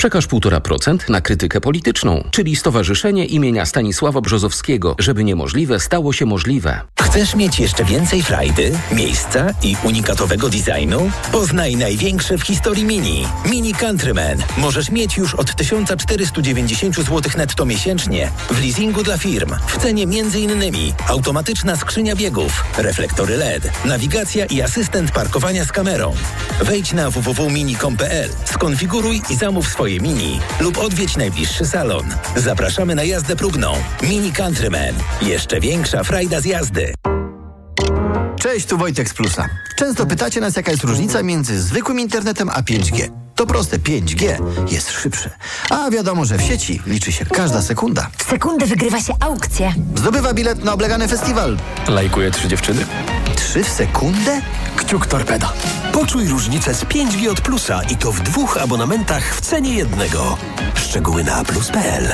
Przekaż 1,5% na krytykę polityczną, czyli Stowarzyszenie imienia Stanisława Brzozowskiego, żeby niemożliwe stało się możliwe. Chcesz mieć jeszcze więcej frajdy, miejsca i unikatowego designu? Poznaj największe w historii Mini. Mini Countryman. Możesz mieć już od 1490 zł netto miesięcznie w leasingu dla firm. W cenie m.in. automatyczna skrzynia biegów, reflektory LED, nawigacja i asystent parkowania z kamerą. Wejdź na www.mini.com.pl, skonfiguruj i zamów swoje Mini lub odwiedź najbliższy salon. Zapraszamy na jazdę próbną. Mini Countryman. Jeszcze większa frajda z jazdy. Cześć, tu Wojtek z Plusa. Często pytacie nas, jaka jest różnica między zwykłym internetem a 5G. To proste, 5G jest szybsze. A wiadomo, że w sieci liczy się każda sekunda. W sekundę wygrywa się aukcję. Zdobywa bilet na oblegany festiwal. Lajkuje trzy dziewczyny. Trzy w sekundę? Kciuk torpeda. Poczuj różnicę z 5G od Plusa i to w dwóch abonamentach w cenie jednego. Szczegóły na plus.pl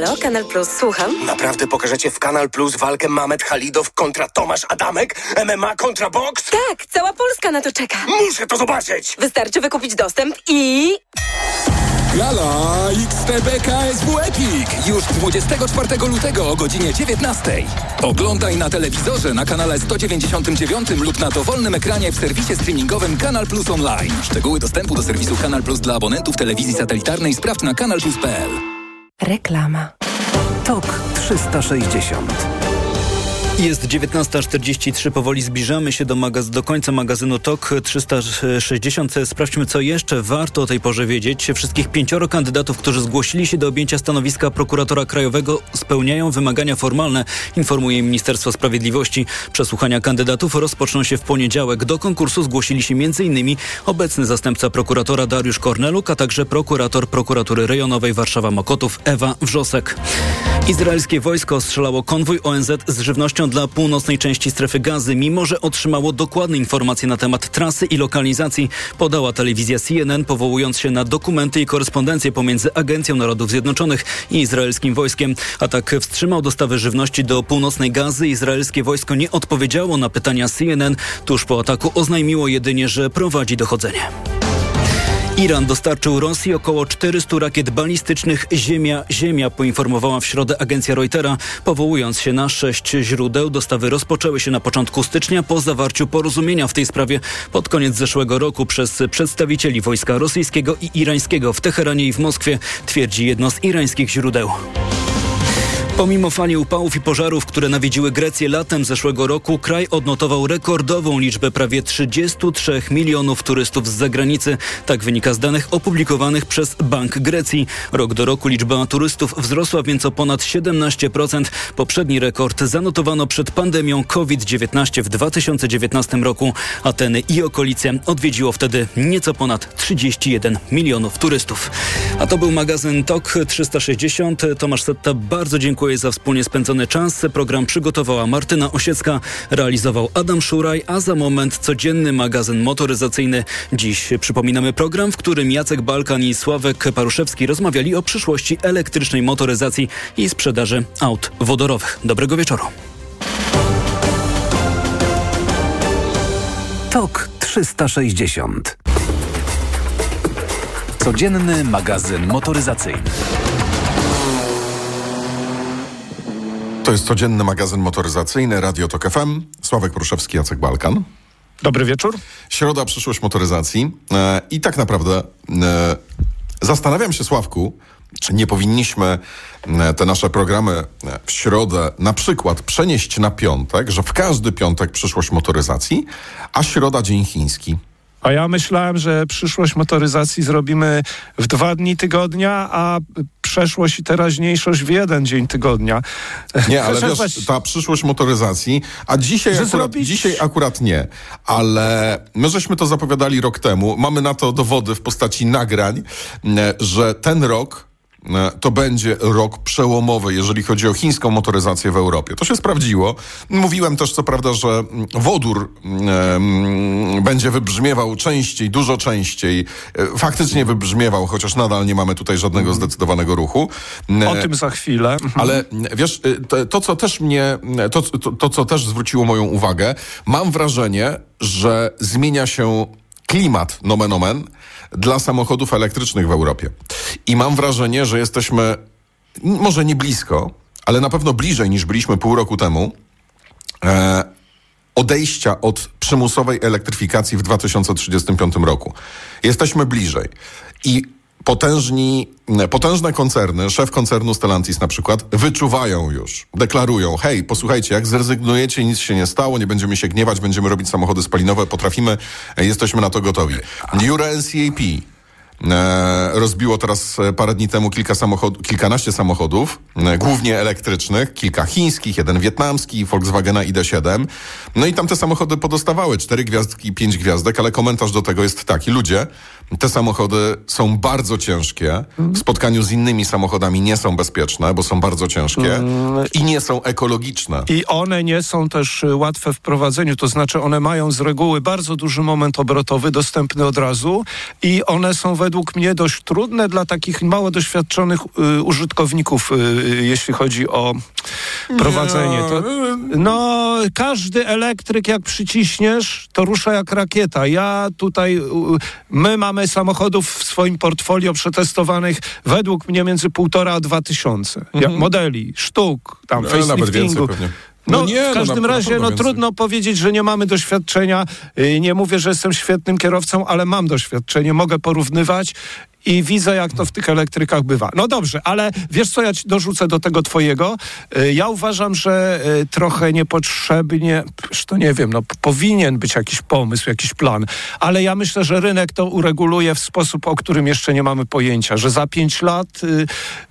Halo, Kanal Plus, słucham. Naprawdę pokażecie w Kanal Plus walkę Mamet Halidow kontra Tomasz Adamek? MMA kontra boks? Tak, cała Polska na to czeka. Muszę to zobaczyć! Wystarczy wykupić dostęp i... Gala XTB KSW Epic już 24 lutego o godzinie 19. Oglądaj na telewizorze na kanale 199 lub na dowolnym ekranie w serwisie streamingowym Kanal Plus Online. Szczegóły dostępu do serwisu Kanal Plus dla abonentów telewizji satelitarnej sprawdź na kanalplus.pl. Reklama. TOK 360 jest 19.43, powoli zbliżamy się do, magaz- do końca magazynu TOK 360. Sprawdźmy, co jeszcze warto o tej porze wiedzieć. Wszystkich pięcioro kandydatów, którzy zgłosili się do objęcia stanowiska prokuratora krajowego, spełniają wymagania formalne, informuje Ministerstwo Sprawiedliwości. Przesłuchania kandydatów rozpoczną się w poniedziałek. Do konkursu zgłosili się m.in. obecny zastępca prokuratora Dariusz Korneluk, a także prokurator prokuratury rejonowej Warszawa-Mokotów Ewa Wrzosek. Izraelskie wojsko ostrzelało konwój ONZ z żywnością dla północnej części strefy gazy, mimo że otrzymało dokładne informacje na temat trasy i lokalizacji, podała telewizja CNN, powołując się na dokumenty i korespondencję pomiędzy Agencją Narodów Zjednoczonych i izraelskim wojskiem. Atak wstrzymał dostawy żywności do północnej gazy. Izraelskie wojsko nie odpowiedziało na pytania CNN. Tuż po ataku oznajmiło jedynie, że prowadzi dochodzenie. Iran dostarczył Rosji około 400 rakiet balistycznych Ziemia-Ziemia, poinformowała w środę agencja Reutera. Powołując się na sześć źródeł, dostawy rozpoczęły się na początku stycznia po zawarciu porozumienia w tej sprawie pod koniec zeszłego roku przez przedstawicieli wojska rosyjskiego i irańskiego w Teheranie i w Moskwie, twierdzi jedno z irańskich źródeł. Pomimo fali upałów i pożarów, które nawiedziły Grecję latem zeszłego roku, kraj odnotował rekordową liczbę prawie 33 milionów turystów z zagranicy. Tak wynika z danych opublikowanych przez Bank Grecji. Rok do roku liczba turystów wzrosła więc o ponad 17%. Poprzedni rekord zanotowano przed pandemią COVID-19 w 2019 roku. Ateny i okolice odwiedziło wtedy nieco ponad 31 milionów turystów. A to był magazyn TOK 360. Tomasz Setta, bardzo dziękuję za wspólnie spędzony czas. Program przygotowała Martyna Osiecka, realizował Adam Szuraj, a za moment codzienny magazyn motoryzacyjny. Dziś przypominamy program, w którym Jacek Balkan i Sławek Paruszewski rozmawiali o przyszłości elektrycznej motoryzacji i sprzedaży aut wodorowych. Dobrego wieczoru. TOK 360 Codzienny magazyn motoryzacyjny. To jest codzienny magazyn motoryzacyjny Radio Tok FM. Sławek Pruszewski, Jacek Balkan. Dobry wieczór. Środa, przyszłość motoryzacji. E, I tak naprawdę e, zastanawiam się, Sławku, czy nie powinniśmy e, te nasze programy e, w środę na przykład przenieść na piątek, że w każdy piątek przyszłość motoryzacji, a środa dzień chiński. A ja myślałem, że przyszłość motoryzacji zrobimy w dwa dni tygodnia, a przeszłość i teraźniejszość w jeden dzień tygodnia. Nie, ale wiesz, ta przyszłość motoryzacji, a dzisiaj akurat, zrobić... dzisiaj akurat nie, ale my żeśmy to zapowiadali rok temu, mamy na to dowody w postaci nagrań, że ten rok e, to będzie rok przełomowy, jeżeli chodzi o chińską motoryzację w Europie. To się sprawdziło. Mówiłem też, co prawda, że wodór um, będzie wybrzmiewał częściej, dużo częściej. E, Faktycznie wybrzmiewał, chociaż nadal nie mamy tutaj żadnego zdecydowanego ruchu. O tym za chwilę. Ale wiesz, to, to co też mnie, to, to, to, co też zwróciło moją uwagę, mam wrażenie, że zmienia się klimat, nomen omen, dla samochodów elektrycznych w Europie. I mam wrażenie, że jesteśmy może nie blisko, ale na pewno bliżej niż byliśmy pół roku temu. E, odejścia od przymusowej elektryfikacji w 2035 roku. Jesteśmy bliżej. I potężni, potężne koncerny, szef koncernu Stellantis na przykład, wyczuwają już, deklarują, hej, posłuchajcie, jak zrezygnujecie, nic się nie stało, nie będziemy się gniewać, będziemy robić samochody spalinowe, potrafimy, e, jesteśmy na to gotowi. Euro NCAP rozbiło teraz e, parę dni temu kilka samochod kilkanaście samochodów, e, głównie elektrycznych, kilka chińskich, jeden wietnamski, Volkswagena ID7. No i tam te samochody podostawały cztery gwiazdki, pięć gwiazdek, ale komentarz do tego jest taki. Ludzie, te samochody są bardzo ciężkie. W spotkaniu z innymi samochodami nie są bezpieczne, bo są bardzo ciężkie i nie są ekologiczne. I one nie są też y, łatwe w prowadzeniu, to znaczy one mają z reguły bardzo duży moment obrotowy, dostępny od razu i one są według mnie dość trudne dla takich mało doświadczonych y, użytkowników, y, y, jeśli chodzi o prowadzenie. To, no, każdy elektryk jak przyciśniesz, to rusza jak rakieta. Ja tutaj, y, my mamy samochodów w swoim portfolio przetestowanych według mnie między półtora a dwa tysiące Mhm. modeli, sztuk, tam No, faceliftingu. No, No nie, w no każdym na razie no, trudno powiedzieć, że nie mamy doświadczenia. Y, Nie mówię, że jestem świetnym kierowcą, ale mam doświadczenie, mogę porównywać i widzę, jak to w tych elektrykach bywa. No dobrze, ale wiesz co, ja ci dorzucę do tego twojego. Y, Ja uważam, że y, trochę niepotrzebnie, to nie wiem, no powinien być jakiś pomysł, jakiś plan, ale ja myślę, że rynek to ureguluje w sposób, o którym jeszcze nie mamy pojęcia, że za pięć lat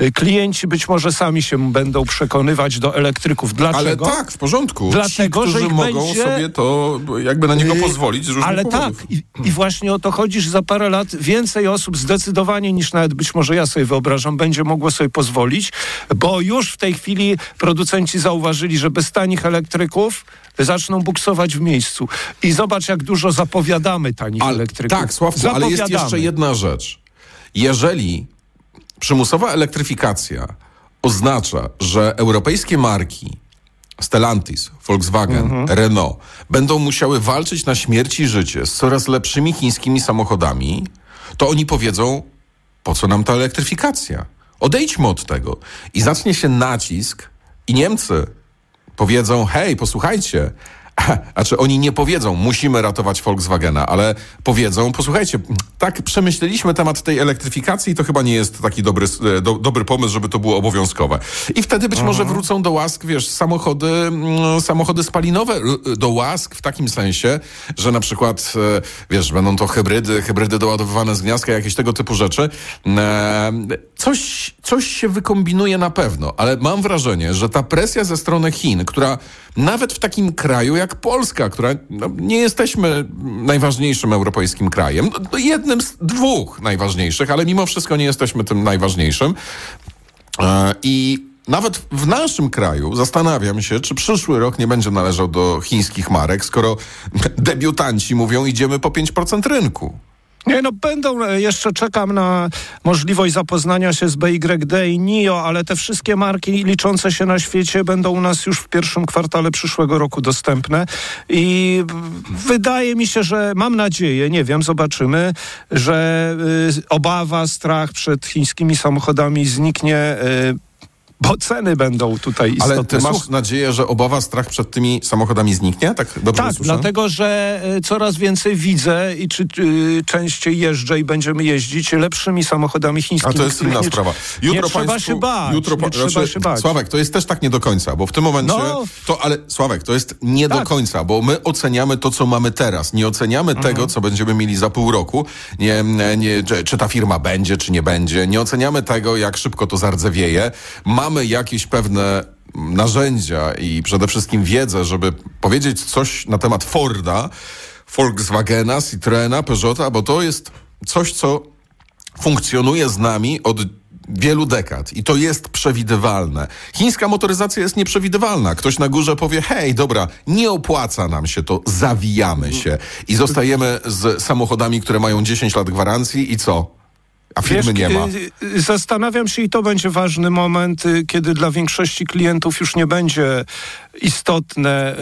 y, klienci być może sami się będą przekonywać do elektryków. Ale Dlaczego? tak, w porządku. Dlatego, Ci, że mogą będzie- sobie to jakby na niego pozwolić z różnych Ale powodów. tak, i, i właśnie o to chodzi, że za parę lat więcej osób zdecydowanie niż nawet być może ja sobie wyobrażam, będzie mogło sobie pozwolić, bo już w tej chwili producenci zauważyli, że bez tanich elektryków zaczną buksować w miejscu. I zobacz, jak dużo zapowiadamy tanich elektryków. Tak, Sławku, ale jest jeszcze jedna rzecz. Jeżeli przymusowa elektryfikacja oznacza, że europejskie marki Stellantis, Volkswagen, Mhm. Renault będą musiały walczyć na śmierć i życie z coraz lepszymi chińskimi samochodami, to oni powiedzą, po co nam ta elektryfikacja? Odejdźmy od tego. I zacznie się nacisk i Niemcy powiedzą, hej, posłuchajcie, a czy oni nie powiedzą, musimy ratować Volkswagena, ale powiedzą, posłuchajcie, tak przemyśleliśmy temat tej elektryfikacji i to chyba nie jest taki dobry, e, do, dobry pomysł, żeby to było obowiązkowe. I wtedy być może wrócą do łask, wiesz, samochody, mm, samochody spalinowe, do łask w takim sensie, że na przykład, e, wiesz, będą to hybrydy, hybrydy doładowywane z gniazdka, jakieś tego typu rzeczy. E, Coś, coś się wykombinuje na pewno, ale mam wrażenie, że ta presja ze strony Chin, która nawet w takim kraju jak Polska, która no, nie jesteśmy najważniejszym europejskim krajem, no, jednym z dwóch najważniejszych, ale mimo wszystko nie jesteśmy tym najważniejszym. E, I nawet w naszym kraju zastanawiam się, czy przyszły rok nie będzie należał do chińskich marek, skoro debiutanci mówią, idziemy po 5% rynku. Nie, no będą, e, jeszcze czekam na możliwość zapoznania się z BYD i NIO, ale te wszystkie marki liczące się na świecie będą u nas już w pierwszym kwartale przyszłego roku dostępne. I wydaje mi się, że mam nadzieję, nie wiem, zobaczymy, że y, obawa, strach przed chińskimi samochodami zniknie, y, bo ceny będą tutaj istotne. Ale ty masz nadzieję, że obawa, strach przed tymi samochodami zniknie? Tak dobrze tak, dlatego że e, coraz więcej widzę i czy, y, częściej jeżdżę i będziemy jeździć lepszymi samochodami A chińskimi. to jest inna nie, sprawa. nie trzeba się bać. Jutro, nie pa- trzeba znaczy, się bać. Sławek, to jest też tak nie do końca, bo w tym momencie No. to, ale Sławek, to jest nie do Tak. końca, bo my oceniamy to, co mamy teraz. Nie oceniamy Mhm. tego, co będziemy mieli za pół roku. Nie, nie, czy, czy ta firma będzie, czy nie będzie. Nie oceniamy tego, jak szybko to zardzewieje. Mamy jakieś pewne narzędzia i przede wszystkim wiedzę, żeby powiedzieć coś na temat Forda, Volkswagena, Citroena, Peugeota, bo to jest coś, co funkcjonuje z nami od wielu dekad i to jest przewidywalne. Chińska motoryzacja jest nieprzewidywalna. Ktoś na górze powie, hej, dobra, nie opłaca nam się to, zawijamy się i zostajemy z samochodami, które mają 10 lat gwarancji i co? A firmy Wiesz, nie ma. y, y, Zastanawiam się i to będzie ważny moment, y, kiedy dla większości klientów już nie będzie istotne,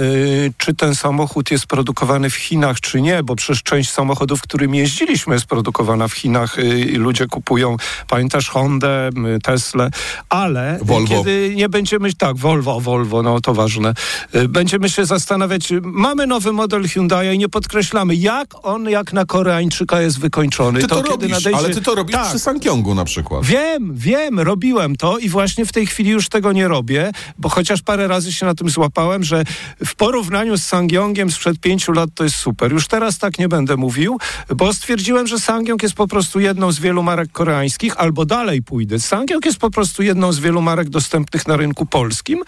czy ten samochód jest produkowany w Chinach, czy nie, bo przecież część samochodów, którymi jeździliśmy, jest produkowana w Chinach i ludzie kupują, pamiętasz, Hondę, Tesla, ale Volvo. kiedy nie będziemy, tak, Volvo, Volvo, no to ważne, będziemy się zastanawiać, mamy nowy model Hyundai i nie podkreślamy, jak on, jak na Koreańczyka jest wykończony. Ty to, kiedy robisz, nadejdzie- ale ty to robisz tak. przy Sankyongu na przykład. Wiem, wiem, robiłem to i właśnie w tej chwili już tego nie robię, bo chociaż parę razy się na tym złapałem, że w porównaniu z Sangyongiem sprzed pięciu lat to jest super. Już teraz tak nie będę mówił, bo stwierdziłem, że Sangyong jest po prostu jedną z wielu marek koreańskich, albo dalej pójdę. Sangyong jest po prostu jedną z wielu marek dostępnych na rynku polskim.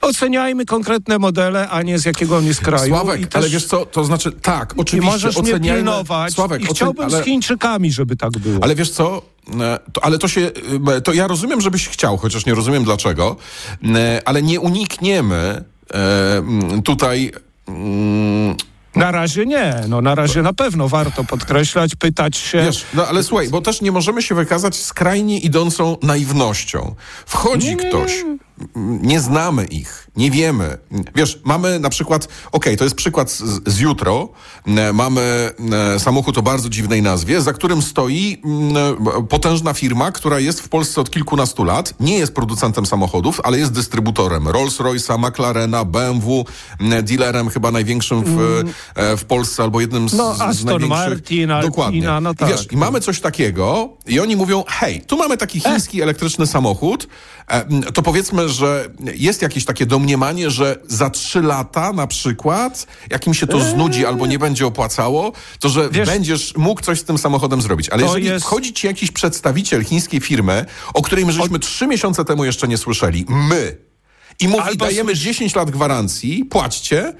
Oceniajmy konkretne modele, a nie z jakiego on jest kraju. Sławek, I ale też- wiesz co, to znaczy, tak, I oczywiście, możesz mnie oceniajmy... pilnować Sławek, i ocen- chciałbym ale- z Chińczykami, żeby tak było. Ale wiesz co? E, To, ale to się, e, to ja rozumiem, żebyś chciał, chociaż nie rozumiem dlaczego, e, ale nie unikniemy tutaj. mm, Na razie nie, no na razie na pewno warto podkreślać, pytać się. Wiesz, no ale słuchaj, bo też nie możemy się wykazać skrajnie idącą naiwnością. Wchodzi ktoś, m, nie znamy ich, nie wiemy. Wiesz, mamy na przykład, okej, to jest przykład z, z jutro, e, mamy e, samochód o bardzo dziwnej nazwie, za którym stoi m, e, potężna firma, która jest w Polsce od kilkunastu lat, nie jest producentem samochodów, ale jest dystrybutorem Rolls-Royce'a, McLarena, BMW, dealerem chyba największym w, e, w Polsce albo jednym z, No, z Aston największych. Martin, Alpina, Dokładnie. no I tak. Wiesz, i mamy coś takiego i oni mówią, hej, tu mamy taki chiński elektryczny samochód, e, to powiedzmy, że jest jakieś takie domniemanie, że za trzy lata na przykład, jak im się to znudzi albo nie będzie opłacało, to że będziesz mógł coś z tym samochodem zrobić. Ale jeżeli jest- wchodzi ci jakiś przedstawiciel chińskiej firmy, o której my żeśmy trzy miesiące temu jeszcze nie słyszeli, my, i mówi, Albo dajemy 10 lat gwarancji, płaćcie,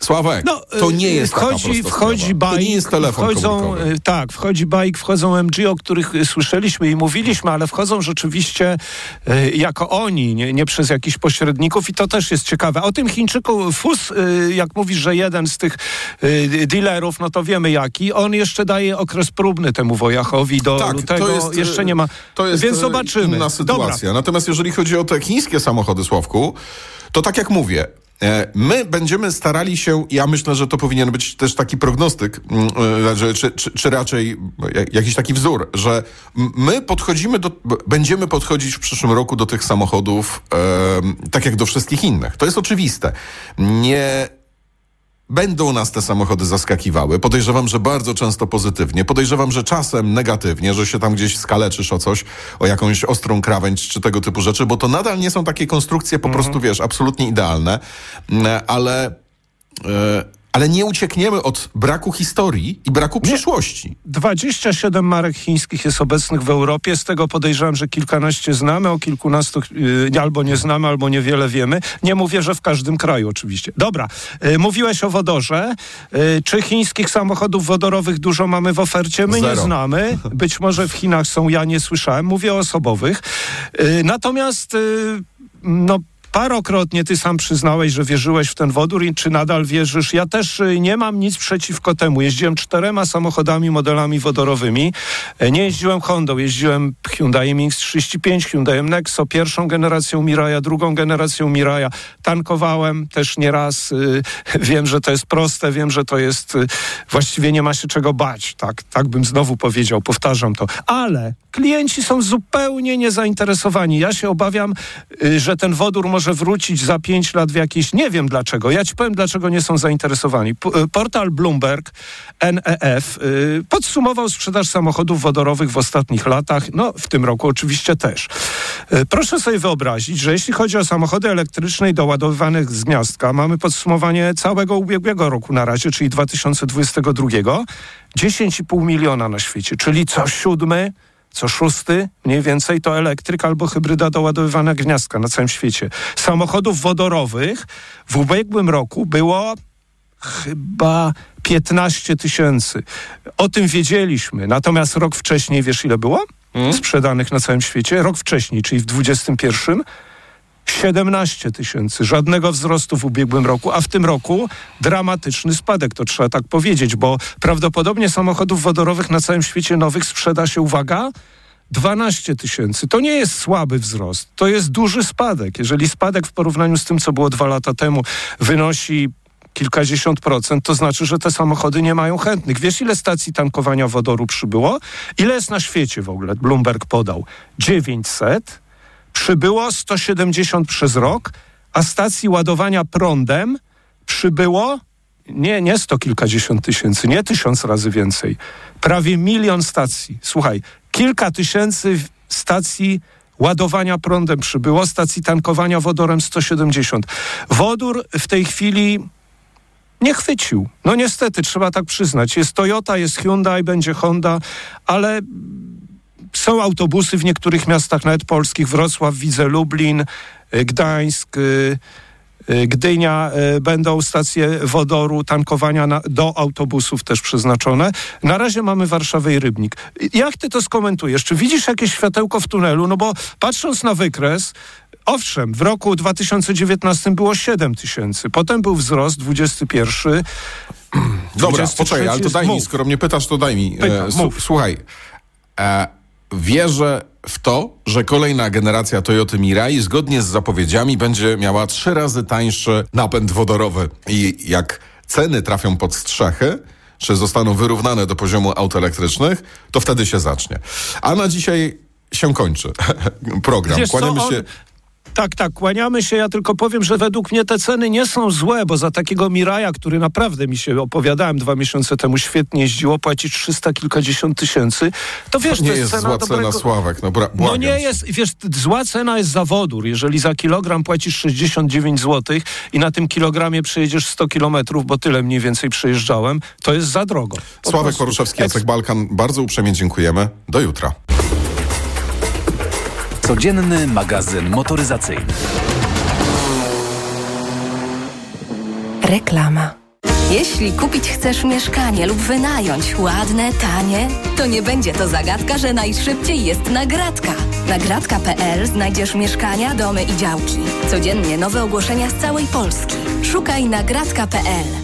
Sławek, to nie jest No, y, wchodzi, prosta wchodzi bajk, To nie jest telefon wchodzą, Tak, wchodzi bajk, wchodzą MG, o których y, słyszeliśmy i mówiliśmy, ale wchodzą rzeczywiście y, jako oni, nie, nie przez jakichś pośredników i to też jest ciekawe. O tym Chińczyku FUS, jak mówisz, że jeden z tych dealerów, no to wiemy jaki, on jeszcze daje okres próbny temu Wojachowi do Tak, lutego, to jest, jeszcze nie ma, to jest więc zobaczymy. inna sytuacja. Dobra. Natomiast jeżeli chodzi o te chińskie samochody, Sławku, to tak jak mówię, My będziemy starali się, ja myślę, że to powinien być też taki prognostyk, mm, e, czy, czy, czy raczej jak- jakiś taki wzór, że my podchodzimy do, będziemy podchodzić w przyszłym roku do tych samochodów e, tak jak do wszystkich innych. To jest oczywiste. Nie Będą nas te samochody zaskakiwały. Podejrzewam, że bardzo często pozytywnie. Podejrzewam, że czasem negatywnie, że się tam gdzieś skaleczysz o coś, o jakąś ostrą krawędź czy tego typu rzeczy, bo to nadal nie są takie konstrukcje po prostu, wiesz, absolutnie idealne, Mm, ale, e, ale nie uciekniemy od braku historii i braku przyszłości. 27 marek chińskich jest obecnych w Europie. Z tego podejrzewam, że kilkanaście znamy, o kilkunastu yy, albo nie znamy, albo niewiele wiemy. Nie mówię, że w każdym kraju oczywiście. Dobra, yy, mówiłeś o wodorze. Yy, czy chińskich samochodów wodorowych dużo mamy w ofercie? My nie Zero. znamy. Być może w Chinach są, ja nie słyszałem. Mówię o osobowych. Yy, natomiast yy, no Parokrotnie ty sam przyznałeś, że wierzyłeś w ten wodór i czy nadal wierzysz? Ja też y, nie mam nic przeciwko temu. Jeździłem czterema samochodami, modelami wodorowymi. E, Nie jeździłem Hondą, jeździłem Hyundai X35, Hyundai Nexo, pierwszą generacją Miraja, drugą generacją Miraja. Tankowałem też nieraz. y, Wiem, że to jest proste, wiem, że to jest... y, Właściwie nie ma się czego bać. Tak, tak bym znowu powiedział, powtarzam to. Ale klienci są zupełnie niezainteresowani. Ja się obawiam, y, że ten wodór może wrócić za pięć lat w jakieś... Nie wiem dlaczego. Ja ci powiem, dlaczego nie są zainteresowani. Y, Portal Bloomberg, NEF, y, podsumował sprzedaż samochodów wodorowych w ostatnich latach. No, w tym roku oczywiście też. Proszę sobie wyobrazić, że jeśli chodzi o samochody elektryczne i doładowywanych z gniazdka, mamy podsumowanie całego ubiegłego roku na razie, czyli 2022, 10,5 miliona na świecie, czyli co siódmy co szósty mniej więcej to elektryk albo hybryda doładowywana gniazdka na całym świecie. Samochodów wodorowych w ubiegłym roku było chyba 15 tysięcy. O tym wiedzieliśmy. Natomiast rok wcześniej, wiesz ile było? sprzedanych na całym świecie. Rok wcześniej, czyli w 21 17 tysięcy, żadnego wzrostu w ubiegłym roku, a w tym roku dramatyczny spadek, to trzeba tak powiedzieć, bo prawdopodobnie samochodów wodorowych na całym świecie nowych sprzeda się, uwaga, 12 tysięcy. To nie jest słaby wzrost, to jest duży spadek. Jeżeli spadek w porównaniu z tym, co było dwa lata temu, wynosi kilkadziesiąt procent, to znaczy, że te samochody nie mają chętnych. Wiesz, ile stacji tankowania wodoru przybyło? Ile jest na świecie w ogóle? Bloomberg podał. 900, przybyło 170 przez rok, a stacji ładowania prądem przybyło nie, nie sto kilkadziesiąt tysięcy, nie tysiąc razy więcej. Prawie milion stacji. Słuchaj, kilka tysięcy stacji ładowania prądem przybyło, stacji tankowania wodorem 170. Wodór w tej chwili nie chwycił. No niestety, trzeba tak przyznać. Jest Toyota, jest Hyundai, będzie Honda, ale są autobusy w niektórych miastach, nawet polskich, Wrocław, widzę Lublin, y, Gdańsk, y, y, Gdynia, będą stacje wodoru, tankowania na, do autobusów też przeznaczone. Na razie mamy Warszawę i Rybnik. Jak ty to skomentujesz? Czy widzisz jakieś światełko w tunelu? No bo patrząc na wykres, Owszem, w roku 2019 było 7 tysięcy, potem był wzrost 21. Dobra, poczekaj, ale to daj mi, skoro mnie pytasz, to daj mi. Pytam, e, słuchaj, e, wierzę w to, że kolejna generacja Toyota Mirai zgodnie z zapowiedziami będzie miała trzy razy tańszy napęd wodorowy. I jak ceny trafią pod strzechy, czy zostaną wyrównane do poziomu aut elektrycznych, to wtedy się zacznie. A na dzisiaj się kończy program. Wiesz Kłaniamy on... się... Tak, tak, kłaniamy się. Ja tylko powiem, że według mnie te ceny nie są złe, bo za takiego Miraja, który naprawdę mi się opowiadałem dwa miesiące temu, świetnie jeździło, płacić 300 kilkadziesiąt tysięcy, to wiesz, to nie to jest cena zła dobrego... cena, Sławek, no, bra- no nie jest, wiesz, zła cena jest za wodór. Jeżeli za kilogram płacisz 69 zł i na tym kilogramie przejedziesz 100 kilometrów, bo tyle mniej więcej przejeżdżałem, to jest za drogo. Po Sławek prostu. Poruszewski, Jacek Balkan, bardzo uprzejmie dziękujemy. Do jutra. Codzienny magazyn motoryzacyjny. Reklama. Jeśli kupić chcesz mieszkanie lub wynająć ładne, tanie, to nie będzie to zagadka, że najszybciej jest nagradka. Nagradka.pl znajdziesz mieszkania, domy i działki. Codziennie nowe ogłoszenia z całej Polski. Szukaj nagradka.pl.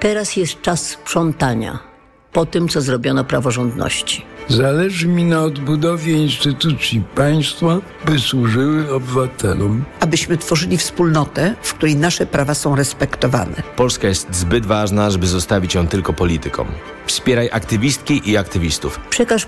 Teraz jest czas sprzątania po tym, co zrobiono praworządności. Zależy mi na odbudowie instytucji państwa, by służyły obywatelom. Abyśmy tworzyli wspólnotę, w której nasze prawa są respektowane. Polska jest zbyt ważna, żeby zostawić ją tylko politykom. Wspieraj aktywistki i aktywistów. Przekaż